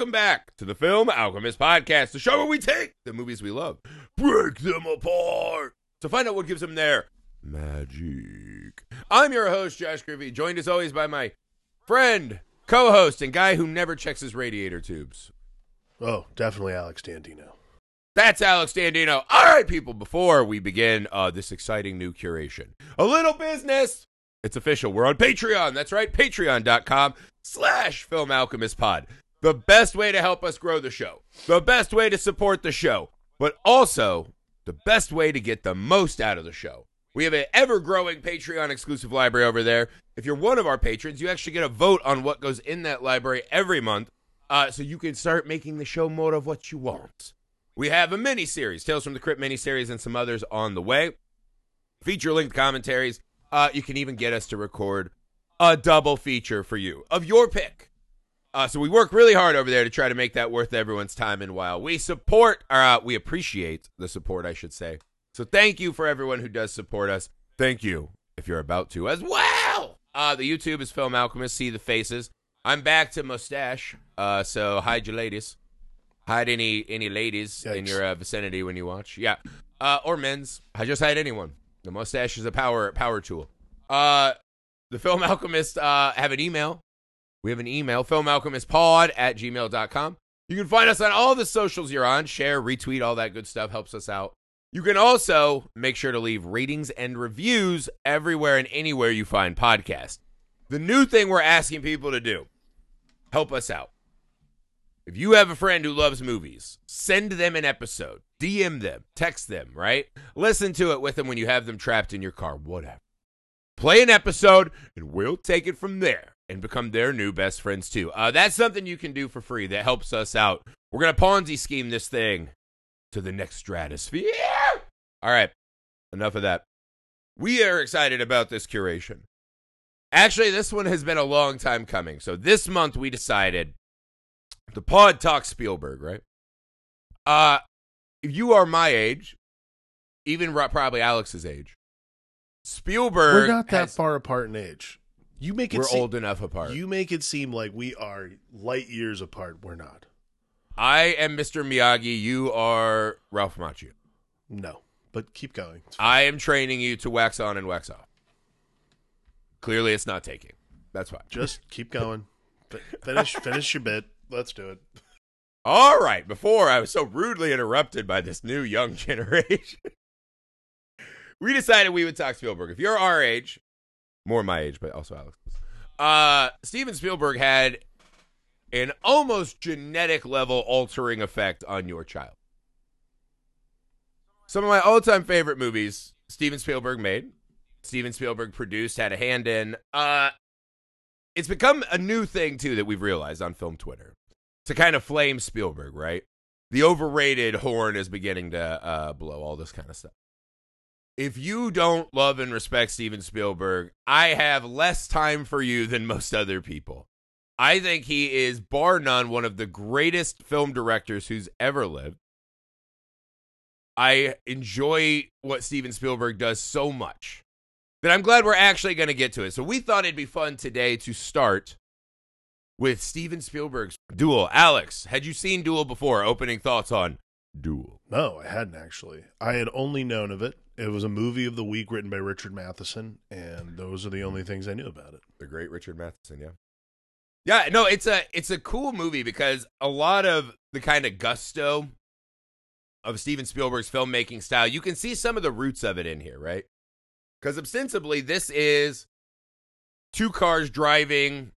welcome back to the Film Alchemist Podcast, the show where we take the movies we love, break them apart to find out what gives them their magic. I'm your host, Josh Griffey, joined as always by my friend, co host, and guy who never checks his radiator tubes. Oh, definitely Alex Dandino. That's Alex Dandino. All right, people, before we begin uh, this exciting new curation, a little business. It's official. We're on Patreon. That's right, patreon.com slash Film Alchemist Pod. The best way to help us grow the show, the best way to support the show, but also the best way to get the most out of the show. We have an ever growing Patreon exclusive library over there. If you're one of our patrons, you actually get a vote on what goes in that library every month. Uh, so you can start making the show more of what you want. We have a mini series, Tales from the Crypt mini series, and some others on the way. Feature length commentaries. Uh, you can even get us to record a double feature for you of your pick. Uh, so we work really hard over there to try to make that worth everyone's time and while. We support, or uh, we appreciate the support, I should say. So thank you for everyone who does support us. Thank you if you're about to as well. Uh, the YouTube is Film Alchemist. See the faces. I'm back to mustache. Uh, so hide your ladies. Hide any any ladies in your uh, vicinity when you watch. Yeah, uh, or men's. I just hide anyone. The mustache is a power power tool. Uh, the Film Alchemist uh, have an email. We have an email, filmalchemistpod at gmail.com. You can find us on all the socials you're on. Share, retweet, all that good stuff helps us out. You can also make sure to leave ratings and reviews everywhere and anywhere you find podcasts. The new thing we're asking people to do help us out. If you have a friend who loves movies, send them an episode, DM them, text them, right? Listen to it with them when you have them trapped in your car, whatever. Play an episode, and we'll take it from there and become their new best friends too. Uh, that's something you can do for free that helps us out. We're gonna Ponzi scheme this thing to the next stratosphere. All right, enough of that. We are excited about this curation. Actually, this one has been a long time coming. So this month we decided the pod talks Spielberg, right? Uh if you are my age, even probably Alex's age, Spielberg We're not that has- far apart in age. You make it we're seem, old enough apart. You make it seem like we are light years apart. We're not. I am Mr. Miyagi. You are Ralph Macchio. No, but keep going. I am training you to wax on and wax off. Clearly, it's not taking. That's fine. Just keep going. Finish finish your bit. Let's do it. All right. Before I was so rudely interrupted by this new young generation, we decided we would talk Spielberg. If you're our age, more my age, but also Alex, uh, Steven Spielberg had an almost genetic level altering effect on your child. Some of my all-time favorite movies Steven Spielberg made, Steven Spielberg produced, had a hand in. Uh, it's become a new thing too that we've realized on film Twitter to kind of flame Spielberg, right? The overrated horn is beginning to uh, blow, all this kind of stuff. If you don't love and respect Steven Spielberg, I have less time for you than most other people. I think he is, bar none, one of the greatest film directors who's ever lived. I enjoy what Steven Spielberg does so much that I'm glad we're actually going to get to it. So we thought it'd be fun today to start with Steven Spielberg's Duel. Alex, had you seen Duel before? Opening thoughts on Duel. No, I hadn't actually. I had only known of it. It was a movie of the week written by Richard Matheson, and those are the only things I knew about it. The great Richard Matheson, yeah. Yeah, no, it's a it's a cool movie because a lot of the kind of gusto of Steven Spielberg's filmmaking style, you can see some of the roots of it in here, right? Because ostensibly this is two cars driving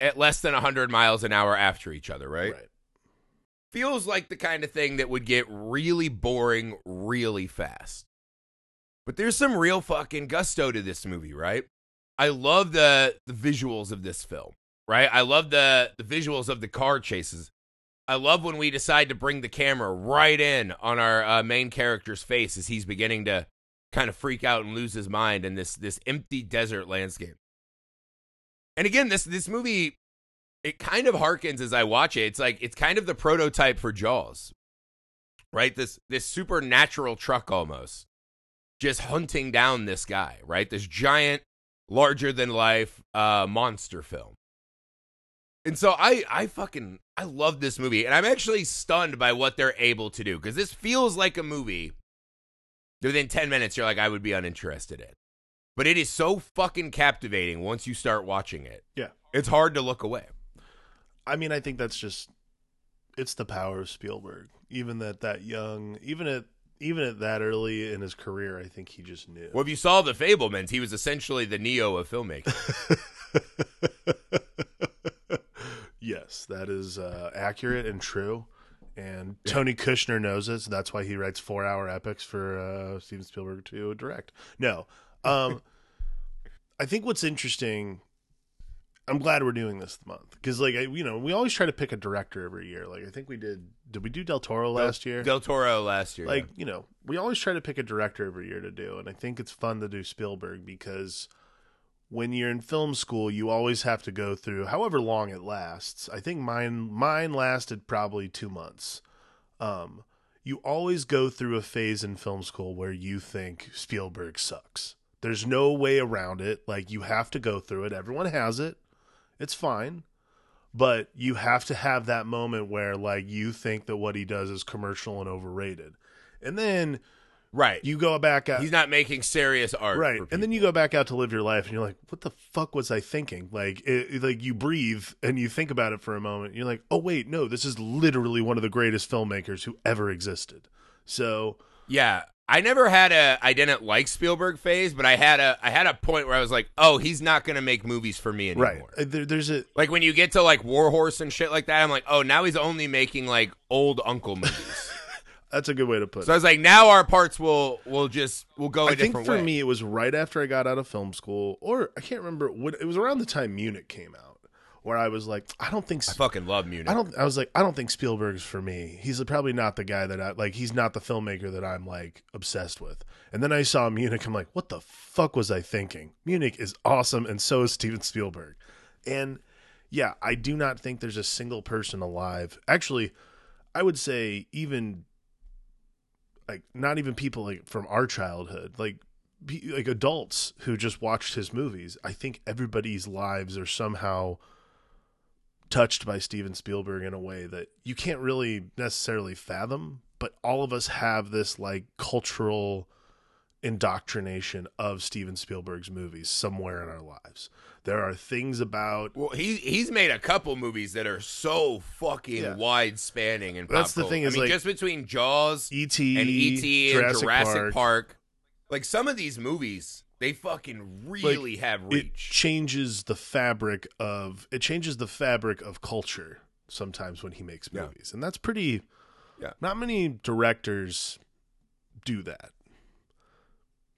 at less than 100 miles an hour after each other, right? feels like the kind of thing that would get really boring really fast. But there's some real fucking gusto to this movie, right? I love the the visuals of this film, right? I love the the visuals of the car chases. I love when we decide to bring the camera right in on our uh, main character's face as he's beginning to kind of freak out and lose his mind in this this empty desert landscape. And again, this this movie it kind of harkens as I watch it. It's like it's kind of the prototype for Jaws. Right? This this supernatural truck almost just hunting down this guy, right? This giant larger than life uh monster film. And so I I fucking I love this movie and I'm actually stunned by what they're able to do cuz this feels like a movie that within 10 minutes you're like I would be uninterested in. But it is so fucking captivating once you start watching it. Yeah. It's hard to look away. I mean, I think that's just it's the power of Spielberg. Even at that young, even at even at that early in his career, I think he just knew. Well, if you saw The Fabelmans, he was essentially the Neo of filmmaking. yes, that is uh, accurate and true. And Tony Kushner knows it, so that's why he writes four-hour epics for uh, Steven Spielberg to direct. No, um, I think what's interesting. I'm glad we're doing this month because, like, I, you know, we always try to pick a director every year. Like, I think we did. Did we do Del Toro last year? Del Toro last year. like yeah. you know we always try to pick a director every year to do and i think it's fun to do spielberg because when you're in film school you always have to go through however long it lasts i think mine mine lasted probably two months um you always go through a phase in film school where you think spielberg sucks there's no way around it like you have to go through it everyone has it it's fine but you have to have that moment where like you think that what he does is commercial and overrated. And then right. you go back out He's not making serious art. right. and then you go back out to live your life and you're like what the fuck was i thinking? Like it, it- like you breathe and you think about it for a moment. And you're like oh wait no this is literally one of the greatest filmmakers who ever existed. So Yeah, I never had a I didn't like Spielberg phase, but I had a I had a point where I was like, oh, he's not gonna make movies for me anymore. right Uh, there, there's a Like when you get to like Warhorse and shit like that, I'm like, oh, now he's only making like old uncle movies. that's a good way to put it. so I was like, now our parts will will just will go a I think for way. me it was right after I got out of film school or I can't remember what it was around the time Munich came out where I was like I don't think I fucking love Munich. I don't. I was like, I don't think Spielberg's for me. He's probably not the guy that I like. He's not the filmmaker that I'm like obsessed with. And then I saw Munich. I'm like, what the fuck was I thinking? Munich is awesome, and so is Steven Spielberg. And yeah, I do not think there's a single person alive. Actually, I would say even like not even people like from our childhood, like like adults who just watched his movies. I think everybody's lives are somehow touched by Steven Spielberg in a way that you can't really necessarily fathom, but all of us have this like cultural indoctrination of Steven Spielberg's movies somewhere in our lives. There are things about well, he he's made a couple movies that are so fucking Yeah. wide spanning and That's the thing is, I mean, like, just between Jaws E.T. and E.T. and Jurassic, Jurassic Park. Park. Like some of these movies, they fucking really have reach. It changes the fabric of it changes the fabric of culture sometimes when he makes Yeah. movies. And that's pretty Yeah. not many directors do that.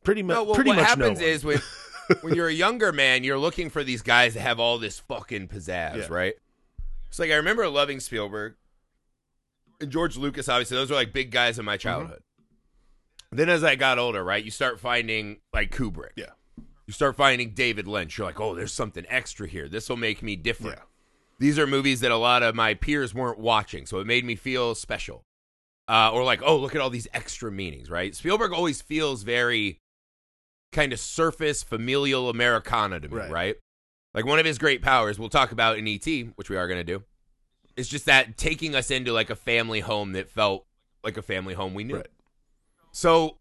Pretty much no, well, pretty what much happens no is when when you're a younger man, you're looking for these guys that have all this fucking pizzazz, Yeah. right? It's like I remember loving Spielberg and George Lucas. Obviously, those were like big guys in Mm-hmm. my childhood. Then as I got older, right, you start finding like Kubrick. Yeah. You start finding David Lynch. You're like, oh, there's something extra here. This will make me different. Yeah. These are movies that a lot of my peers weren't watching, so it made me feel special. Uh, or like, oh, look at all these extra meanings, right? Spielberg always feels very kind of surface familial Americana to me, Right. right? Like one of his great powers, we'll talk about in ET, which we are going to do, is just that taking us into like a family home that felt like a family home we knew. Right. So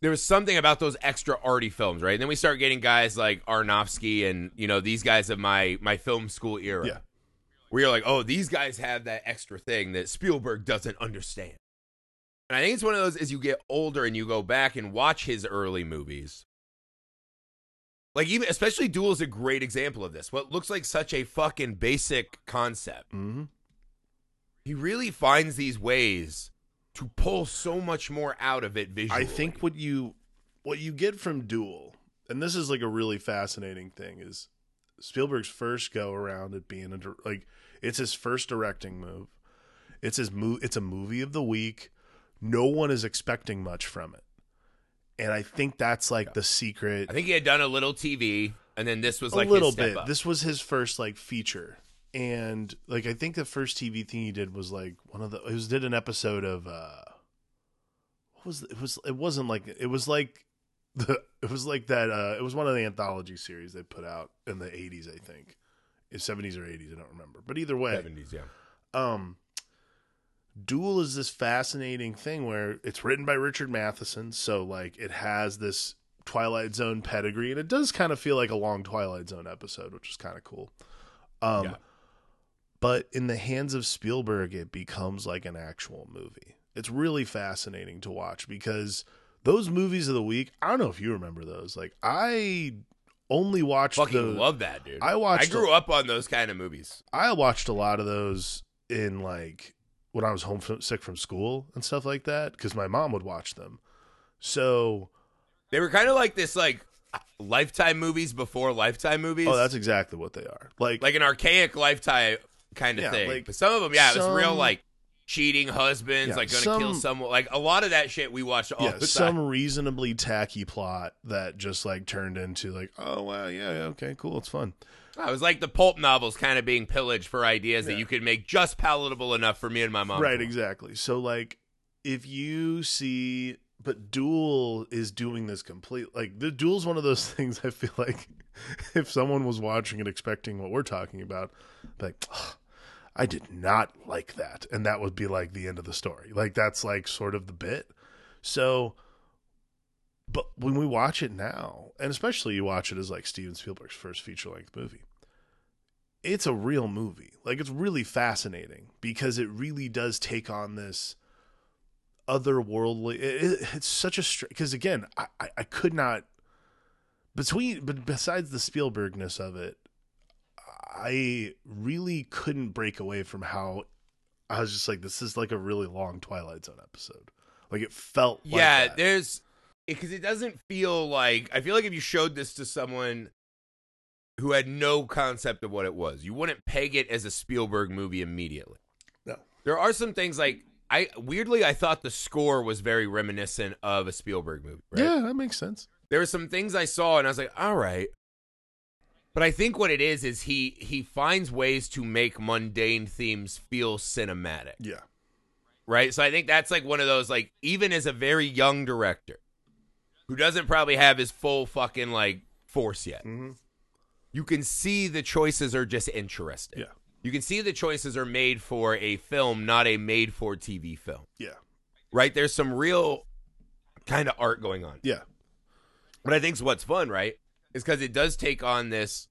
there was something about those extra arty films, right? And then we start getting guys like Aronofsky and you know these guys of my my film school era. Yeah. Where you're like, oh, these guys have that extra thing that Spielberg doesn't understand. And I think it's one of those as you get older and you go back and watch his early movies. Like even especially Duel is a great example of this. What looks like such a fucking basic concept. hmm He really finds these ways to pull so much more out of it visually. I think what you what you get from Duel, and this is like a really fascinating thing, is Spielberg's first go around at being a like it's his first directing move. It's his mo- It's a movie of the week. No one is expecting much from it, and I think that's like the secret. I think he had done a little TV, and then this was a like little his step bit. up. This was his first like feature, and like I think the first TV thing he did was like one of the. It was did an episode of. uh What was it? Was it wasn't like it was like the it was like that. uh It was one of the anthology series they put out in the eighties, I think, seventies or eighties. I don't remember, but either way, Seventies, yeah. um duel is this fascinating thing where it's written by richard matheson so like it has this twilight zone pedigree and it does kind of feel like a long twilight zone episode which is kind of cool um Yeah. But in the hands of spielberg it becomes like an actual movie it's really fascinating to watch because those movies of the week i don't know if you remember those like i only watched Fucking love that, dude. I watched I grew up on those kind of movies. I watched a lot of those in like when I was home from, sick from school and stuff like that because my mom would watch them. So, They were kind of like this, like Lifetime movies before Lifetime movies. oh, that's exactly what they are. Like, like an archaic Lifetime kind of Yeah, thing. like but some of them, yeah, it was real like cheating husbands, Yeah, like gonna some- kill someone. Like a lot of that shit we watched all yeah, the time. some reasonably tacky plot that just like turned into like, oh wow, yeah, yeah, okay, cool, it's fun. Oh, it was like the pulp novels kind of being pillaged for ideas that you could make just palatable enough for me and my mom. right, exactly. So like, if you see, but Duel is doing this complete like the Duel's one of those things. I feel like if someone was watching and expecting what we're talking about, like. "Ugh, I did not like that. And that would be like the end of the story. Like that's like sort of the bit. So but when we watch it now, and especially you watch it as like Steven Spielberg's first feature length movie, it's a real movie. Like it's really fascinating because it really does take on this otherworldly. It, it, it's such a because again, I, I I could not between but besides the Spielbergness of it, I really couldn't break away from how I was just like, this is like a really long Twilight Zone episode. Like it felt like yeah, there's because it doesn't feel like I feel like if you showed this to someone who had no concept of what it was, you wouldn't peg it as a Spielberg movie immediately. No. There are some things like I weirdly I thought the score was very reminiscent of a Spielberg movie. Right? Yeah, that makes sense. there were some things I saw and I was like, all right. But I think what it is is he he finds ways to make mundane themes feel cinematic, Yeah. right? So I think that's like one of those like even as a very young director who doesn't probably have his full fucking like force yet. Mhm. You can see the choices are just interesting. Yeah. You can see the choices are made for a film, not a made for TV film. Yeah. Right? There's some real kind of art going on. Yeah. But I think what's fun, right, is because it does take on this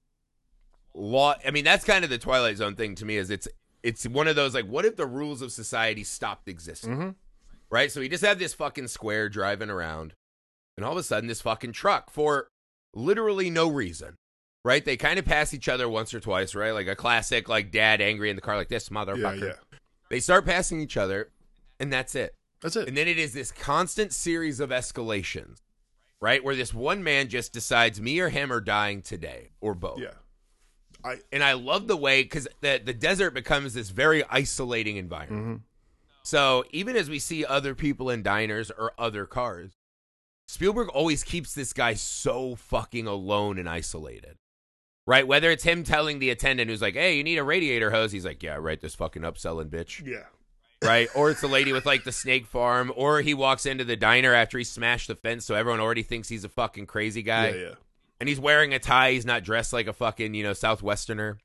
law. I mean, that's kind of the Twilight Zone thing to me. Is it's it's one of those like, what if the rules of society stopped existing? Mhm. Right. So we just have this fucking square driving around, and all of a sudden, this fucking truck for literally no reason. Right? They kind of pass each other once or twice, right? Like a classic, like dad angry in the car, like this Yeah. motherfucker. Yeah. They start passing each other, and that's it. That's it. And then it is this constant series of escalations, right? Where this one man just decides me or him are dying today, or both. yeah. I And I love the way because the the desert becomes this very isolating environment. mhm. So even as we see other people in diners or other cars, Spielberg always keeps this guy so fucking alone and isolated. Right? Whether it's him telling the attendant who's like, hey, you need a radiator hose, he's like, yeah, right, this fucking upselling bitch Yeah. Right? Or it's the lady with like the snake farm, or he walks into the diner after he smashed the fence, so everyone already thinks he's a fucking crazy guy, Yeah. Yeah. and he's wearing a tie. He's not dressed like a fucking you know southwesterner.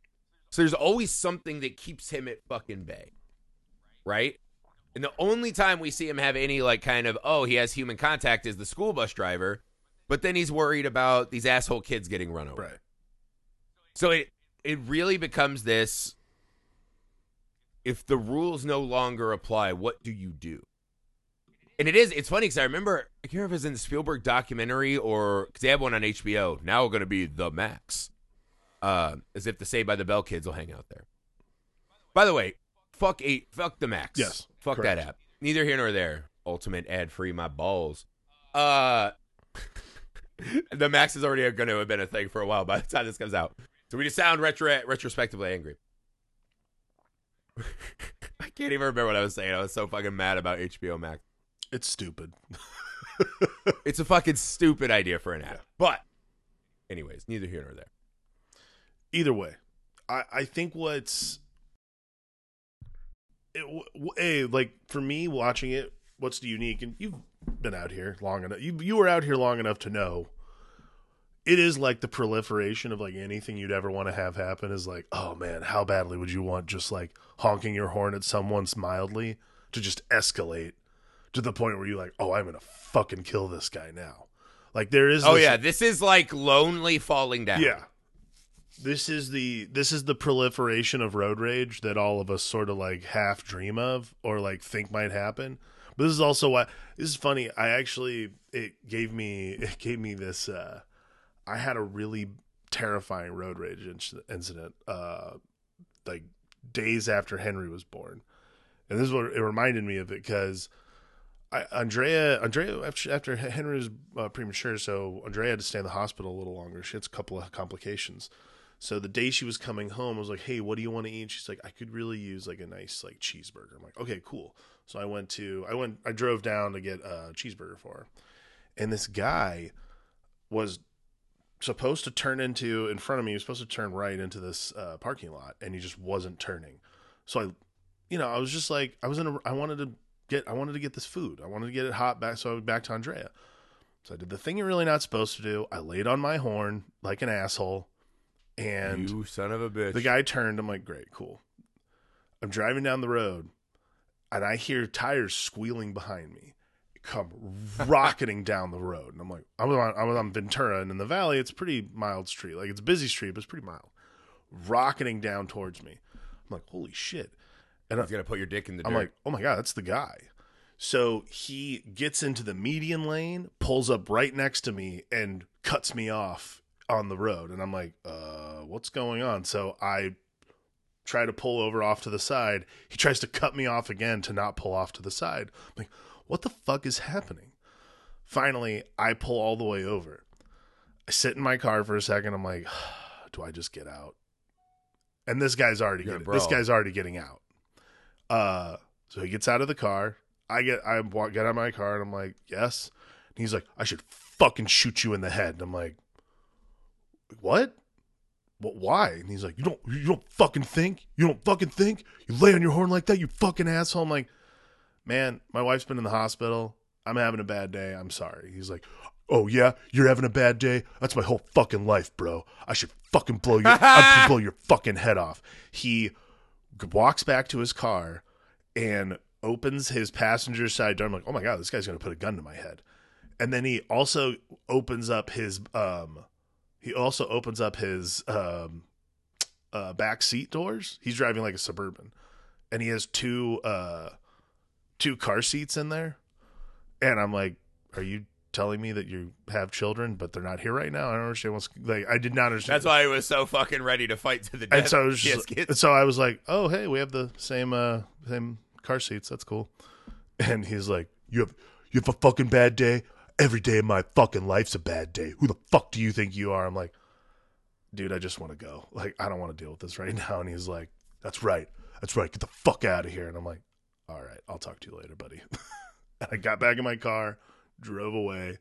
So there's always something that keeps him at fucking bay, right? And the only time we see him have any like kind of oh he has human contact is the school bus driver, but then he's worried about these asshole kids getting run over. Right. So it it really becomes this if the rules no longer apply, what do you do? And it is it's funny because I remember I can't remember if it was in the Spielberg documentary or because they have one on HBO. Now going to be the Max. Uh, as if the Saved by the Bell kids will hang out there. By the way, fuck eight fuck the Max. Yes, Fuck correct. that app. Neither here nor there. Ultimate ad free my balls. Uh the Max is already going to have been a thing for a while by the time this comes out. So we just sound retro- retrospectively angry. I can't even remember what I was saying. I was so fucking mad about HBO Max. It's stupid. It's a fucking stupid idea for an app. Yeah. But, anyways, neither here nor there. Either way, I I think what's it, a like for me watching it. What's the unique? And you've been out here long enough. You you were out here long enough to know. It is like the proliferation of like anything you'd ever want to have happen is like, oh man, how badly would you want just like honking your horn at someone mildly to just escalate to the point where you're like, oh, I'm gonna fucking kill this guy now. Like there is. Oh this- yeah, this is like lonely falling down. yeah. This is the this is the proliferation of road rage that all of us sort of like half dream of or like think might happen. But this is also why this is funny. I actually it gave me it gave me this. uh I had a really terrifying road rage inc- incident, uh like days after Henry was born, and this is what it reminded me of because. Andrea, Andrea, after, after Henry was uh, premature, so Andrea had to stay in the hospital a little longer. She had a couple of complications. So the day she was coming home, I was like, "Hey, what do you want to eat?" She's like, "I could really use like a nice like cheeseburger." I'm like, "Okay, cool." So I went to, I went, I drove down to get a cheeseburger for her, and this guy was supposed to turn into in front of me. He was supposed to turn right into this uh, parking lot, and he just wasn't turning. So I, you know, I was just like, I was in, a, I wanted to get, I wanted to get this food. I wanted to get it hot back, so I went back to Andrea. So I did the thing you're really not supposed to do. I laid on my horn like an asshole, and you son of a bitch. the guy turned. I'm like, great, cool. I'm driving down the road, and I hear tires squealing behind me, come rocketing down the road. And I'm like, I was on, I was on Ventura, and in the valley, it's a pretty mild street. Like it's a busy street, but it's pretty mild. Rocketing down towards me. I'm like, holy shit. And I, He's gonna put your dick in the dirt. I'm like, oh my god, that's the guy. So he gets into the median lane, pulls up right next to me, and cuts me off on the road. And I'm like, uh, what's going on? So I try to pull over off to the side. He tries to cut me off again to not pull off to the side. I'm like, what the fuck is happening? Finally, I pull all the way over. I sit in my car for a second. I'm like, do I just get out? And this guy's already You're getting, this guy's already getting out. Uh, so he gets out of the car. I get I wa- get out of my car and I'm like, yes. And he's like, I should fucking shoot you in the head. And I'm like, what? But why? And he's like, you don't you don't fucking think? You don't fucking think? You lay on your horn like that, you fucking asshole. I'm like, man, my wife's been in the hospital. I'm having a bad day. I'm sorry. He's like, oh yeah, you're having a bad day. That's my whole fucking life, bro. I should fucking blow your I should blow your fucking head off. He walks back to his car and opens his passenger side door. I'm like, oh my god, this guy's gonna put a gun to my head. And then he also opens up his um he also opens up his um uh back seat doors. He's driving like a suburban. And he has two uh two car seats in there. And I'm like, are you telling me that you have children but they're not here right now? I don't understand what's like I did not understand. That's why I was so fucking ready to fight to the death. and so I was just, so I was like, "Oh, hey, we have the same uh same car seats. That's cool." And he's like, "You have you have a fucking bad day. Every day of my fucking life's a bad day. Who the fuck do you think you are?" I'm like, "Dude, I just want to go. Like, I don't want to deal with this right now." And he's like, "That's right. That's right. Get the fuck out of here." And I'm like, "All right, I'll talk to you later, buddy." I got back in my car, drove away.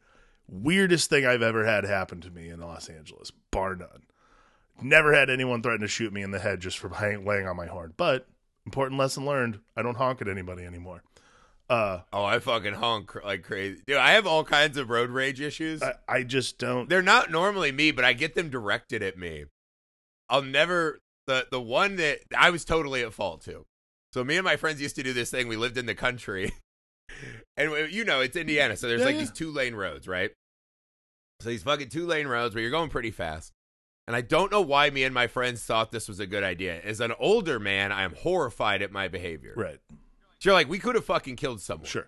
Weirdest thing I've ever had happen to me in Los Angeles, bar none. Never had anyone threaten to shoot me in the head just for laying on my horn. But important lesson learned: I don't honk at anybody anymore. Uh, Oh, I fucking honk like crazy. Dude, I have all kinds of road rage issues. I, I just don't. They're not normally me, but I get them directed at me. I'll never the the one that I was totally at fault to. So me and my friends used to do this thing. We lived in the country, and you know it's Indiana, so there's Yeah, like yeah. these two lane roads, right? So these fucking two lane roads where you're going pretty fast. And I don't know why me and my friends thought this was a good idea. As an older man, I am horrified at my behavior. Right. You're like, we could have fucking killed someone. Sure.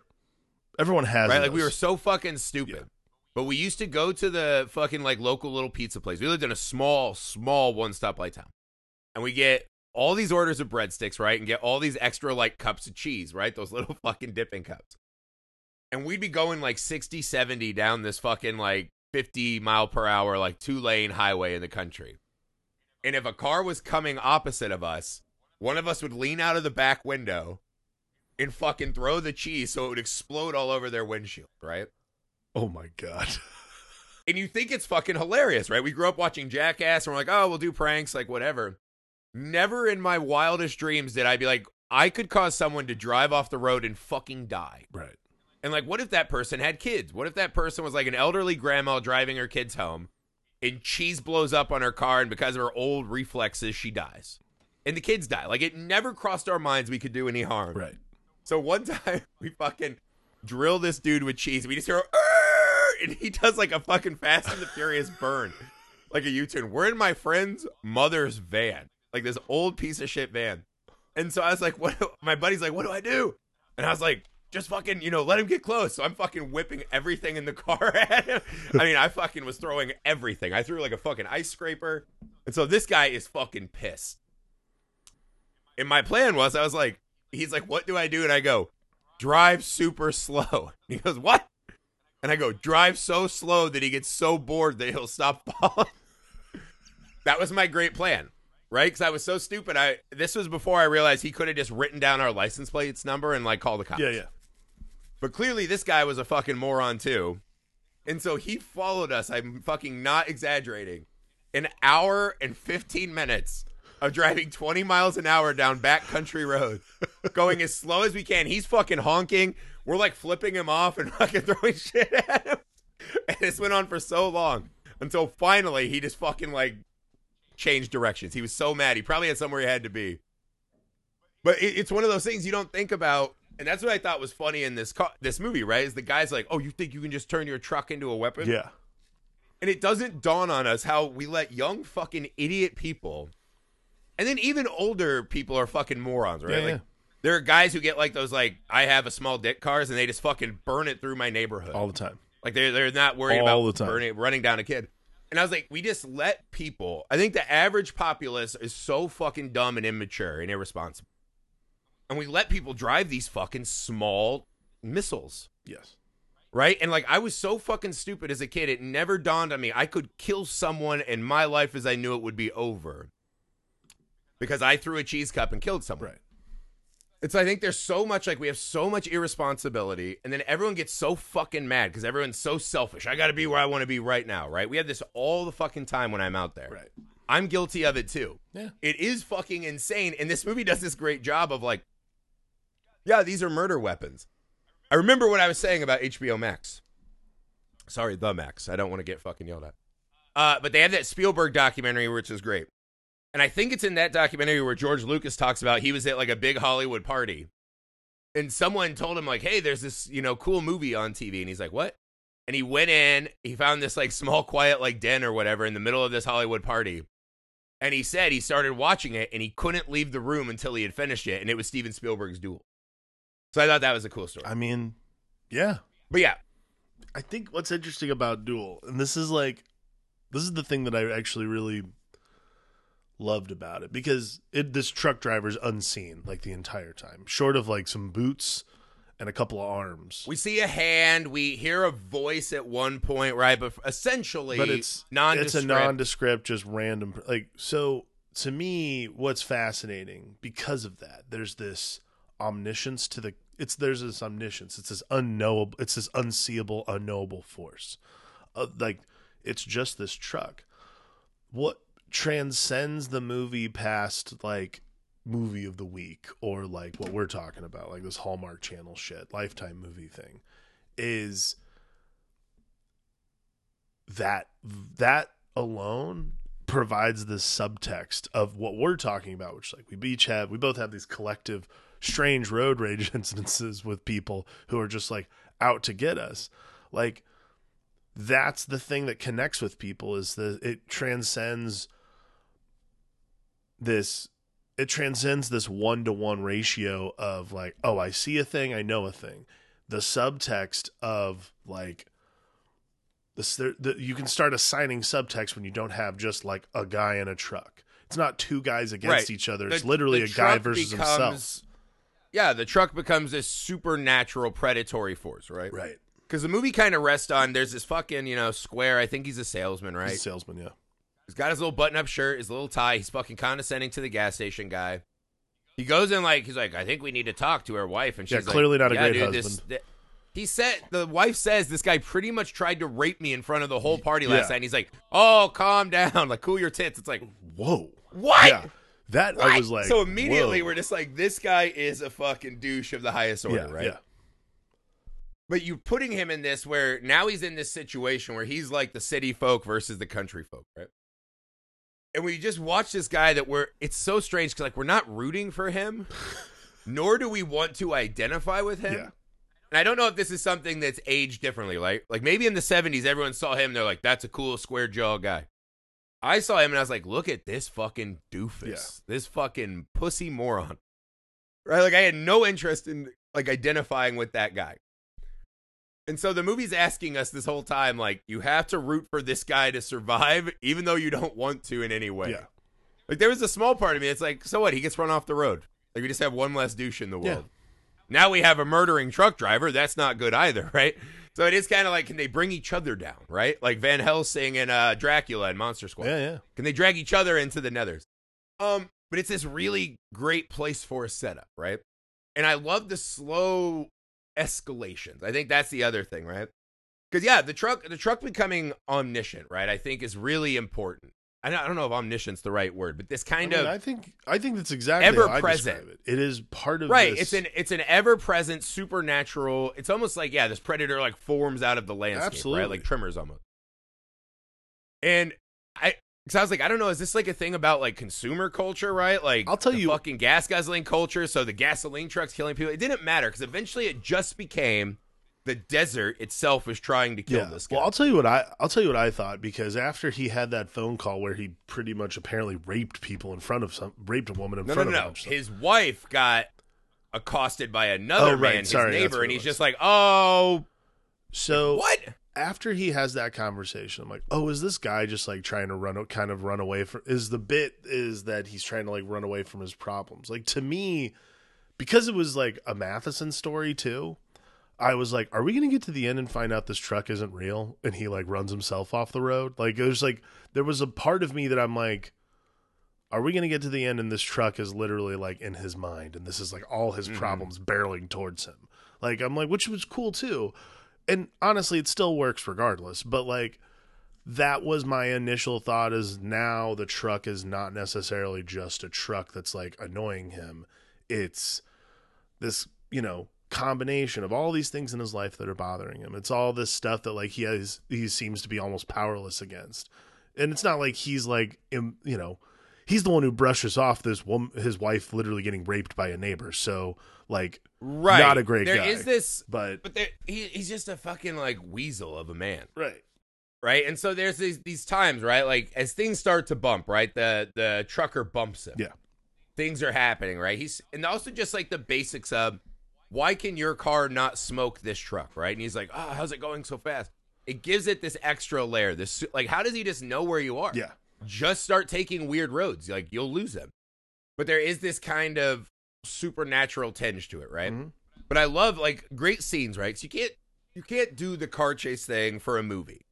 Everyone has. right? Like we were so fucking stupid. Yeah. But we used to go to the fucking like local little pizza place. We lived in a small, small one stoplight town. And we get all these orders of breadsticks, right? And get all these extra like cups of cheese, right? Those little fucking dipping cups. And we'd be going like 60, 70 down this fucking like 50 mile per hour, like two lane highway in the country. And if a car was coming opposite of us, one of us would lean out of the back window and fucking throw the cheese so it would explode all over their windshield, right? Oh my god. And you think it's fucking hilarious, right? We grew up watching Jackass and we're like, oh, we'll do pranks, like whatever. Never in my wildest dreams did I be like, I could cause someone to drive off the road and fucking die. right. And like, what if that person had kids? What if that person was like an elderly grandma driving her kids home and cheese blows up on her car, and because of her old reflexes, she dies. And the kids die. Like it never crossed our minds we could do any harm. Right. So one time we fucking drill this dude with cheese. We just hear, "Arr!" and he does like a fucking Fast and the Furious burn, like a U-turn. We're in my friend's mother's van, like this old piece of shit van. And so I was like, "What?" do-" My buddy's like, "What do I do?" And I was like, "Just fucking, you know, let him get close." So I'm fucking whipping everything in the car at him. I mean, I fucking was throwing everything. I threw like a fucking ice scraper, and so this guy is fucking pissed. And my plan was, I was like, he's like, "What do I do?" And I go, "Drive super slow." He goes, "What?" And I go, "Drive so slow that he gets so bored that he'll stop falling." that was my great plan, right? Because I was so stupid. I this was before I realized he could have just written down our license plates number and like call the cops. Yeah, yeah. But clearly, this guy was a fucking moron too. And so he followed us. I'm fucking not exaggerating. An hour and 15 minutes of driving 20 miles an hour down back country road, going as slow as we can. He's fucking honking. We're like flipping him off and fucking throwing shit at him. And this went on for so long until finally he just fucking like changed directions. He was so mad. He probably had somewhere he had to be. But it, it's one of those things you don't think about, and that's what I thought was funny in this co- this movie. Right? Is the guy's like, "Oh, you think you can just turn your truck into a weapon?" Yeah. And it doesn't dawn on us how we let young fucking idiot people, and then even older people are fucking morons, right? Yeah, like, yeah. there are guys who get like those like I have a small dick cars, and they just fucking burn it through my neighborhood. All the time. Like they're they're not worried All about the time. burning running down a kid. And I was like, we just let people. I think the average populace is so fucking dumb and immature and irresponsible, and we let people drive these fucking small missiles, Yes. right? And like, I was so fucking stupid as a kid. It never dawned on me I could kill someone, and my life as I knew it would be over because I threw a cheese cup and killed someone. Right. It's I think there's so much like we have so much irresponsibility, and then everyone gets so fucking mad because everyone's so selfish. I got to be where I want to be right now, right? We have this all the fucking time when I'm out there. Right. I'm guilty of it too. Yeah. It is fucking insane, and this movie does this great job of like, yeah, these are murder weapons. I remember what I was saying about HBO Max. Sorry, the Max. I don't want to get fucking yelled at. Uh, but they have that Spielberg documentary, which is great. And I think it's in that documentary where George Lucas talks about he was at like a big Hollywood party. And someone told him, like, hey, there's this, you know, cool movie on TV. And he's like, what? And he went in, he found this like small, quiet, like den or whatever in the middle of this Hollywood party. And he said he started watching it and he couldn't leave the room until he had finished it. And it was Steven Spielberg's Duel. So I thought that was a cool story. I mean, yeah. But yeah, I think what's interesting about Duel, and this is like, this is the thing that I actually really loved about it because it this truck driver's unseen like the entire time, short of like some boots and a couple of arms. we see a hand, we hear a voice at one point, right? But essentially, but it's nondescript. It's a nondescript, just random. Like so, to me, what's fascinating because of that, there's this omniscience to the. It's there's this omniscience. It's this unknowable. It's this unseeable, unknowable force. Uh, like it's just this truck. What transcends the movie past like movie of the week or like what we're talking about, like this Hallmark Channel shit, Lifetime movie thing, is that that alone provides this subtext of what we're talking about, which like we each have, we both have these collective strange road rage incidences with people who are just like out to get us. Like that's the thing that connects with people is that it transcends this it transcends this one to one ratio of like, oh, I see a thing, I know a thing. The subtext of like this, there, the, you can start assigning subtext when you don't have just like a guy in a truck. It's not two guys against Right. each other. The- It's literally the a guy versus becomes- himself. Yeah, the truck becomes this supernatural predatory force, right? Right. Because the movie kind of rests on there's this fucking, you know, square. I think he's a salesman, right? He's a salesman, yeah. He's got his little button up shirt, his little tie. He's fucking condescending to the gas station guy. He goes in like, he's like, I think we need to talk to her wife. And Yeah, she's like, clearly not a "Yeah, great dude, this- husband." th- he said, the wife says, this guy pretty much tried to rape me in front of the whole party last Yeah. night. And he's like, oh, calm down. Like, cool your tits. It's like, Whoa. what? Yeah. That I was like so immediately whoa. we're just like, this guy is a fucking douche of the highest order, yeah, right? Yeah. but you're putting him in this where now he's in this situation where he's like the city folk versus the country folk, right? And we just watch this guy that we're it's so strange because like we're not rooting for him, nor do we want to identify with him. Yeah. And I don't know if this is something that's aged differently. Like, like maybe in the '70s, everyone saw him. They're like, "That's a cool square jaw guy." I saw him and I was like, "Look at this fucking doofus, Yeah. this fucking pussy moron." Right? Like, I had no interest in like identifying with that guy. And so the movie's asking us this whole time, like, you have to root for this guy to survive, even though you don't want to in any way. Yeah. Like, there was a small part of me. It's like, so what? He gets run off the road. Like, we just have one less douche in the world. Yeah. Now we have a murdering truck driver. That's not good either, right? So it is kind of like, can they bring each other down, right? Like Van Helsing and uh, Dracula and Monster Squad. Yeah, yeah. Can they drag each other into the nethers? Um, but it's this really great place for a setup, right? And I love the slow escalations. I think that's the other thing, right? Because yeah, the truck, the truck becoming omniscient, right? I think is really important. I don't, I don't know if omniscient's the right word, but this kind I mean, of I think I think that's exactly Ever present. it. It is part of right. this- It's an it's an ever present supernatural. It's almost like yeah, this predator like forms out of the landscape, Absolutely. right? Like Tremors almost. And I, because I was like, I don't know, is this like a thing about like consumer culture, right? Like I'll tell the you- fucking gas guzzling culture. So the gasoline trucks killing people. It didn't matter because eventually it just became the desert itself was trying to kill yeah. this guy. Well, I'll tell you what I I'll tell you what I thought because after he had that phone call where he pretty much apparently raped people in front of some raped a woman in no, front no, of no. His wife got accosted by another Oh, right. man, his Sorry, neighbor, and he's just like, oh, So what? After he has that conversation, I'm like, oh, is this guy just like trying to run, kind of run away from? Is the bit is that he's trying to like run away from his problems? Like to me, because it was like a Matheson story too. I was like, are we going to get to the end and find out this truck isn't real? And he like runs himself off the road. Like there's like there was a part of me that I'm like, are we going to get to the end and this truck is literally like in his mind and this is like all his mm-hmm. problems barreling towards him? Like I'm like, which was cool too and honestly it still works regardless but like that was my initial thought is now the truck is not necessarily just a truck that's like annoying him. It's this you know combination of all these things in his life that are bothering him. It's all this stuff that like he has he seems to be almost powerless against. And it's not like he's like you know he's the one who brushes off this woman his wife literally getting raped by a neighbor so like Right. Not a great There guy. is this, but but there, he, he's just a fucking like weasel of a man. right right? And so there's these these times, right? Like as things start to bump, right? The the trucker bumps him. Yeah. Things are happening, right? He's and also just like the basics of why can your car not smoke this truck, right? And he's like, "Oh, how's it going so fast?" It gives it this extra layer. This like how does he just know where you are? yeah Just start taking weird roads, like you'll lose them. But there is this kind of supernatural tinge to it, right? Mhm. But I love like great scenes, right? So you can't you can't do the car chase thing for a movie.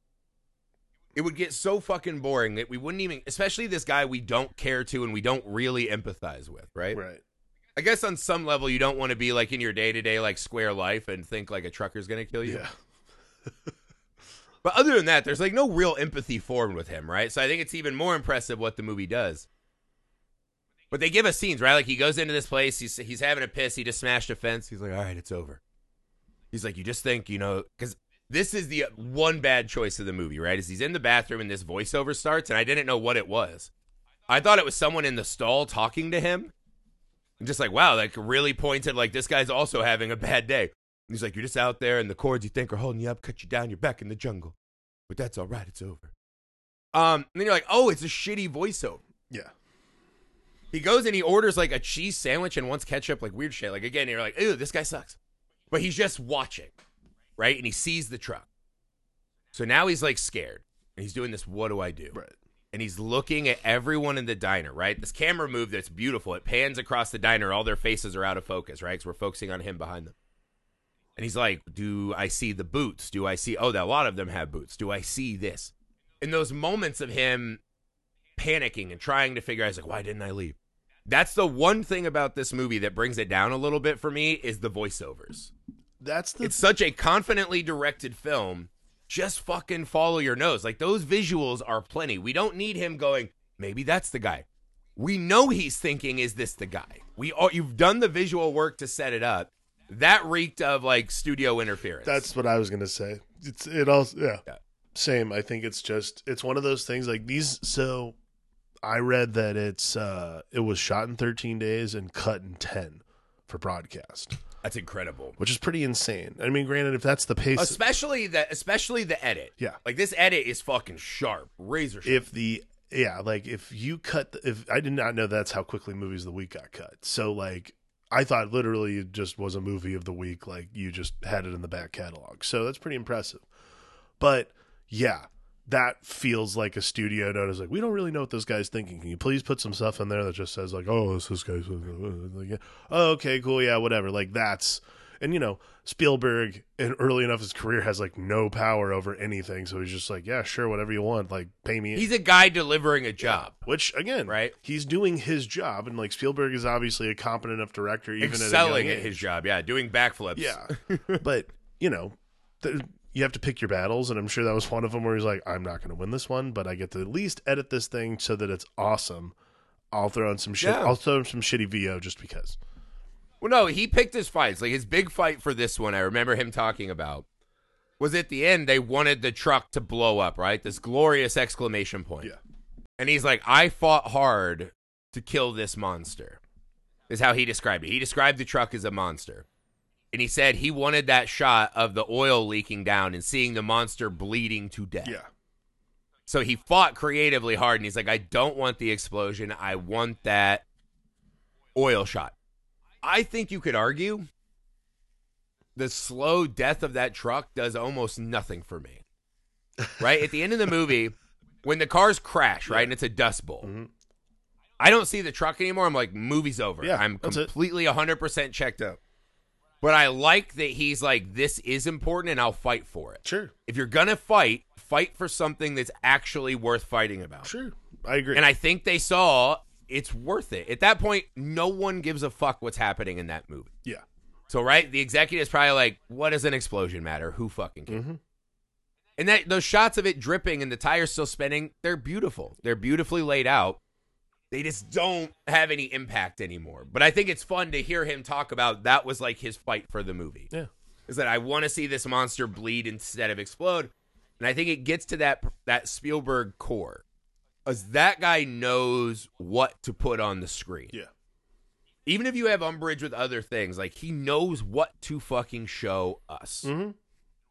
It would get so fucking boring that we wouldn't even, especially this guy we don't care to and we don't really empathize with, right? right I guess on some level you don't want to be like in your day to day like square life and think like a trucker's gonna kill you. yeah But other than that, there's like no real empathy formed with him, right? So I think it's even more impressive what the movie does. But they give us scenes, right? Like he goes into this place, he's he's having a piss, he just smashed a fence. He's like, "All right, it's over." He's like, "You just think, you know, because this is the one bad choice of the movie, right? Is he's in the bathroom and this voiceover starts, and I didn't know what it was. I thought it was someone in the stall talking to him. I'm just like, wow, like really pointed, like this guy's also having a bad day. He's like, you're just out there, and the cords you think are holding you up cut you down. You're back in the jungle, but that's all right. It's over. Um, and then you're like, oh, it's a shitty voiceover. yeah He goes and he orders like a cheese sandwich and wants ketchup, like weird shit. Like again, you're like, ew, this guy sucks. But he's just watching, right? And he sees the truck. So now he's like scared. And he's doing this, what do I do? right and he's looking at everyone in the diner, right? This camera move that's beautiful. It pans across the diner. All their faces are out of focus, right? Because we're focusing on him behind them. And he's like, Do I see the boots? Do I see, oh, that a lot of them have boots. Do I see this? In those moments of him panicking and trying to figure out, he's like, Why didn't I leave? That's the one thing about this movie that brings it down a little bit for me is the voiceovers. that's the It's such a confidently directed film. Just fucking follow your nose. Like those visuals are plenty. We don't need him going, maybe that's the guy. We know he's thinking, is this the guy? We all you've done the visual work to set it up. That reeked of like studio interference. That's what I was gonna say. It's it also yeah. Yeah. Same. I think it's just it's one of those things like these so I read that it's uh it was shot in 13 days and cut in 10 for broadcast, that's incredible. which is pretty insane. I mean, granted if that's the pace Especially the especially the edit. Yeah. Like this edit is fucking sharp, razor sharp. if the yeah, like if you cut the, if I did not know that's how quickly movies of the week got cut. So like I thought literally it just was a movie of the week like you just had it in the back catalog. So that's pretty impressive. But yeah, that feels like a studio note is like we don't really know what this guy's thinking. Can you please put some stuff in there that just says like oh this this guy's oh, okay cool yeah whatever like that's and you know Spielberg and early enough his career has like no power over anything so he's just like yeah sure whatever you want like pay me He's a guy delivering a job. which again Right. he's doing his job and like Spielberg is obviously a competent enough director even Excelling at, at his job, yeah, doing backflips. Yeah, but you know, th- you have to pick your battles, and I'm sure that was one of them where he's like, "I'm not going to win this one, but I get to at least edit this thing so that it's awesome." I'll throw in some shit. Yeah. I'll throw in some shitty VO just because. Well, no, he picked his fights. Like his big fight for this one, I remember him talking about was at the end. They wanted the truck to blow up, right? This glorious exclamation point. Yeah. And he's like, "I fought hard to kill this monster." Is how he described it. He described the truck as a monster. And he said he wanted that shot of the oil leaking down and seeing the monster bleeding to death. Yeah, So he fought creatively hard and he's like, I don't want the explosion. I want that oil shot. I think you could argue the slow death of that truck does almost nothing for me. Right? At the end of the movie, when the cars crash, right, and it's a dust bowl, Mhm. I don't see the truck anymore. I'm like, movie's over. Yeah, I'm that's it. completely 100% checked out. But I like that he's like, this is important and I'll fight for it sure, if you're gonna fight, fight for something that's actually worth fighting about. sure, I agree. And I think they saw it's worth it. At that point, no one gives a fuck what's happening in that movie. yeah, So right, the executive's probably like, "What does an explosion matter? Who fucking cares?" hmm And that those shots of it dripping and the tires still spinning, they're beautiful. They're beautifully laid out. They just don't have any impact anymore. But I think it's fun to hear him talk about that was like his fight for the movie. yeah, is that I want to see this monster bleed instead of explode. And I think it gets to that that Spielberg core. As that guy knows what to put on the screen. yeah, Even if you have umbrage with other things, like he knows what to fucking show us hmm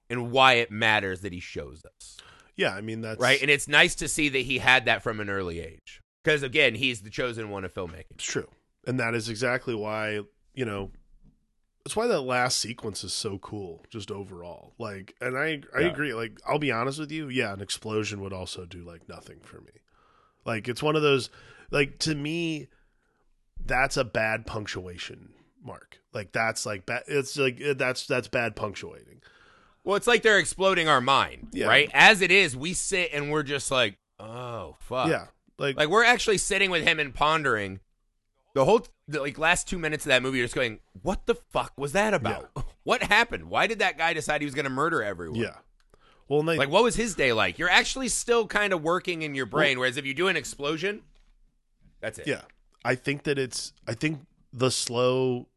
and why it matters that he shows us. yeah. I mean that's Right? And it's nice to see that he had that from an early age. Because again, he's the chosen one of filmmaking. It's true. And that is exactly why, you know, that's why that last sequence is so cool, just overall. Like, and I I Yeah. agree. Like, I'll be honest with you. Yeah, an explosion would also do like nothing for me. Like, it's one of those, like, to me, that's a bad punctuation mark. Like, that's like, bad. it's like, eh, that's, that's bad punctuating. Well, it's like they're exploding our mind, Yeah. right? As it is, we sit and we're just like, oh fuck. yeah. Like, Like we're actually sitting with him and pondering the whole the, like last two minutes of that movie. You're just going, what the fuck was that about? What happened? Why did that guy decide he was going to murder everyone? yeah. Well, they, Like what was his day like? You're actually still kind of working in your brain. whereas if you do an explosion, that's it. Yeah. I think that it's I think the slow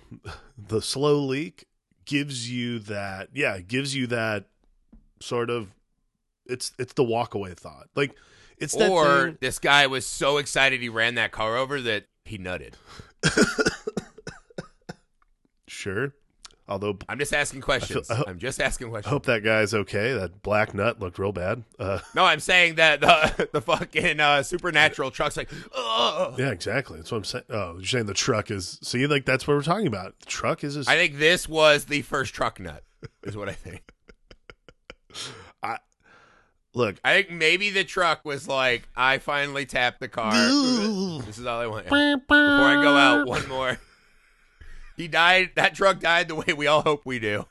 the slow leak gives you that yeah, it gives you that sort of it's it's the walk away thought. Like it's that Or thing, this guy was so excited he ran that car over that he nutted. sure. Although I'm just asking questions. I I'm just asking questions. hope that guy's okay. That black nut looked real bad. Uh No, I'm saying that the the fucking uh, supernatural truck's like, Ugh. yeah, exactly. That's what I'm saying. Oh, you're saying the truck is see like that's what we're talking about. The truck is a, I think this was the first truck nut. Is what I think. look. I think maybe the truck was like, I finally tapped the car. this is all I want. Before I go out, one more. He died. That truck died the way we all hope we do,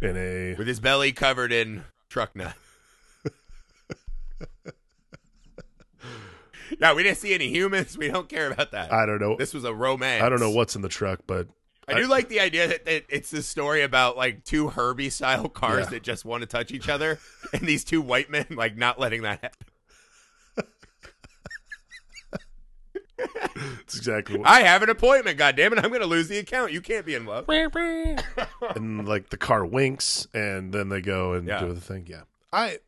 In a with his belly covered in truck nut. no, we didn't see any humans. We don't care about that. I don't know. this was a romance. I don't know what's in the truck, but I do like the idea that, that it's a story about like two Herbie style cars Yeah. that just want to touch each other, and these two white men like not letting that happen. It's exactly what. I have an appointment. God damn it! I'm gonna lose the account. You can't be in love. and like the car winks, and then they go and Yeah. do the thing. Yeah, I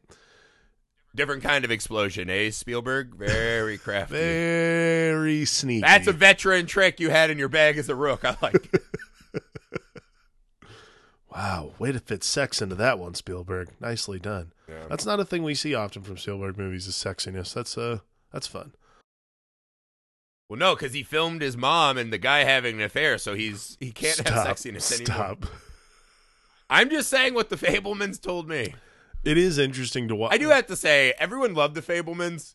Different kind of explosion, eh? Spielberg, very crafty. very sneaky. That's a veteran trick you had in your bag as a rook. I like. it. wow. Way to fit sex into that one, Spielberg. Nicely done. Yeah. That's not a thing we see often from Spielberg movies. Is sexiness. That's uh, that's fun. Well, no, because he filmed his mom and the guy having an affair, so he's he can't Stop. have sexiness anymore. Stop. I'm just saying what the Fabelmans told me. It is interesting to watch. I do have to say, everyone loved the Fabelmans.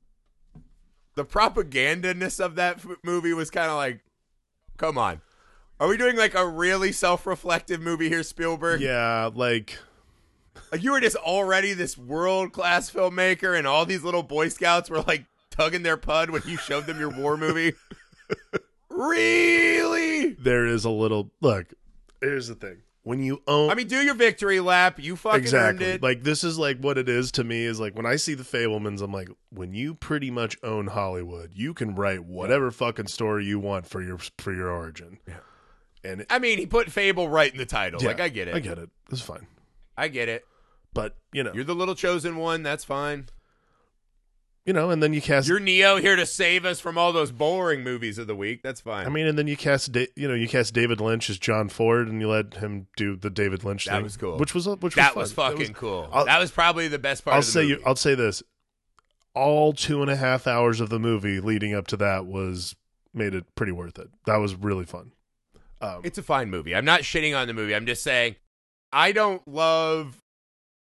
The propaganda-ness of that f- movie was kind of like, come on. Are we doing like a really self-reflective movie here, Spielberg? Yeah, like Like you were just already this world-class filmmaker, and all these little Boy Scouts were like tugging their pud when you showed them your war movie. really? there is a little look. Here's the thing: when you own, I mean, do your victory lap. You fucking exactly earned it. like this is like what it is to me is like when I see the Fabelmans, I'm like, when you pretty much own Hollywood, you can write whatever fucking story you want for your for your origin. Yeah. and it, I mean, he put Fable right in the title. yeah, like, I get it. I get it. It's fine, I get it. but you know, You're the little chosen one. That's fine. You know, and then you cast. You're Neo here to save us from all those boring movies of the week. That's fine. I mean, and then you cast, da- you know, you cast David Lynch as John Ford, and you let him do the David Lynch That thing. was cool. Which was which that was, was fucking cool. I'll- that was probably the best part. I'll of the say movie. you. I'll say this: all two and a half hours of the movie leading up to that was made it pretty worth it. That was really fun. Um, It's a fine movie. I'm not shitting on the movie. I'm just saying I don't love.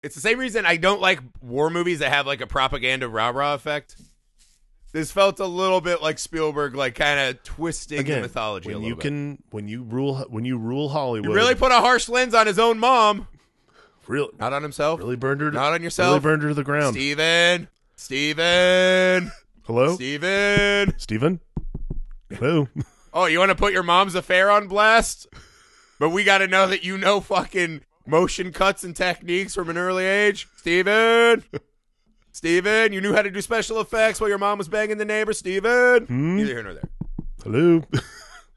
It's the same reason I don't like war movies that have like a propaganda rah rah effect. This felt a little bit like Spielberg, like kind of twisting again, the mythology. a when little you bit. can, when you rule, when you rule Hollywood, You really put a harsh lens on his own mom, really, not on himself, really burned her, to, not on yourself. really burned her to the ground. Steven, Steven, Hello, Steven. Steven? Hello. Oh, you want to put your mom's affair on blast? But we got to know that you know fucking motion cuts and techniques from an early age. Steven. Steven, you knew how to do special effects while your mom was banging the neighbor. Steven. Hmm? Neither here nor there. Hello.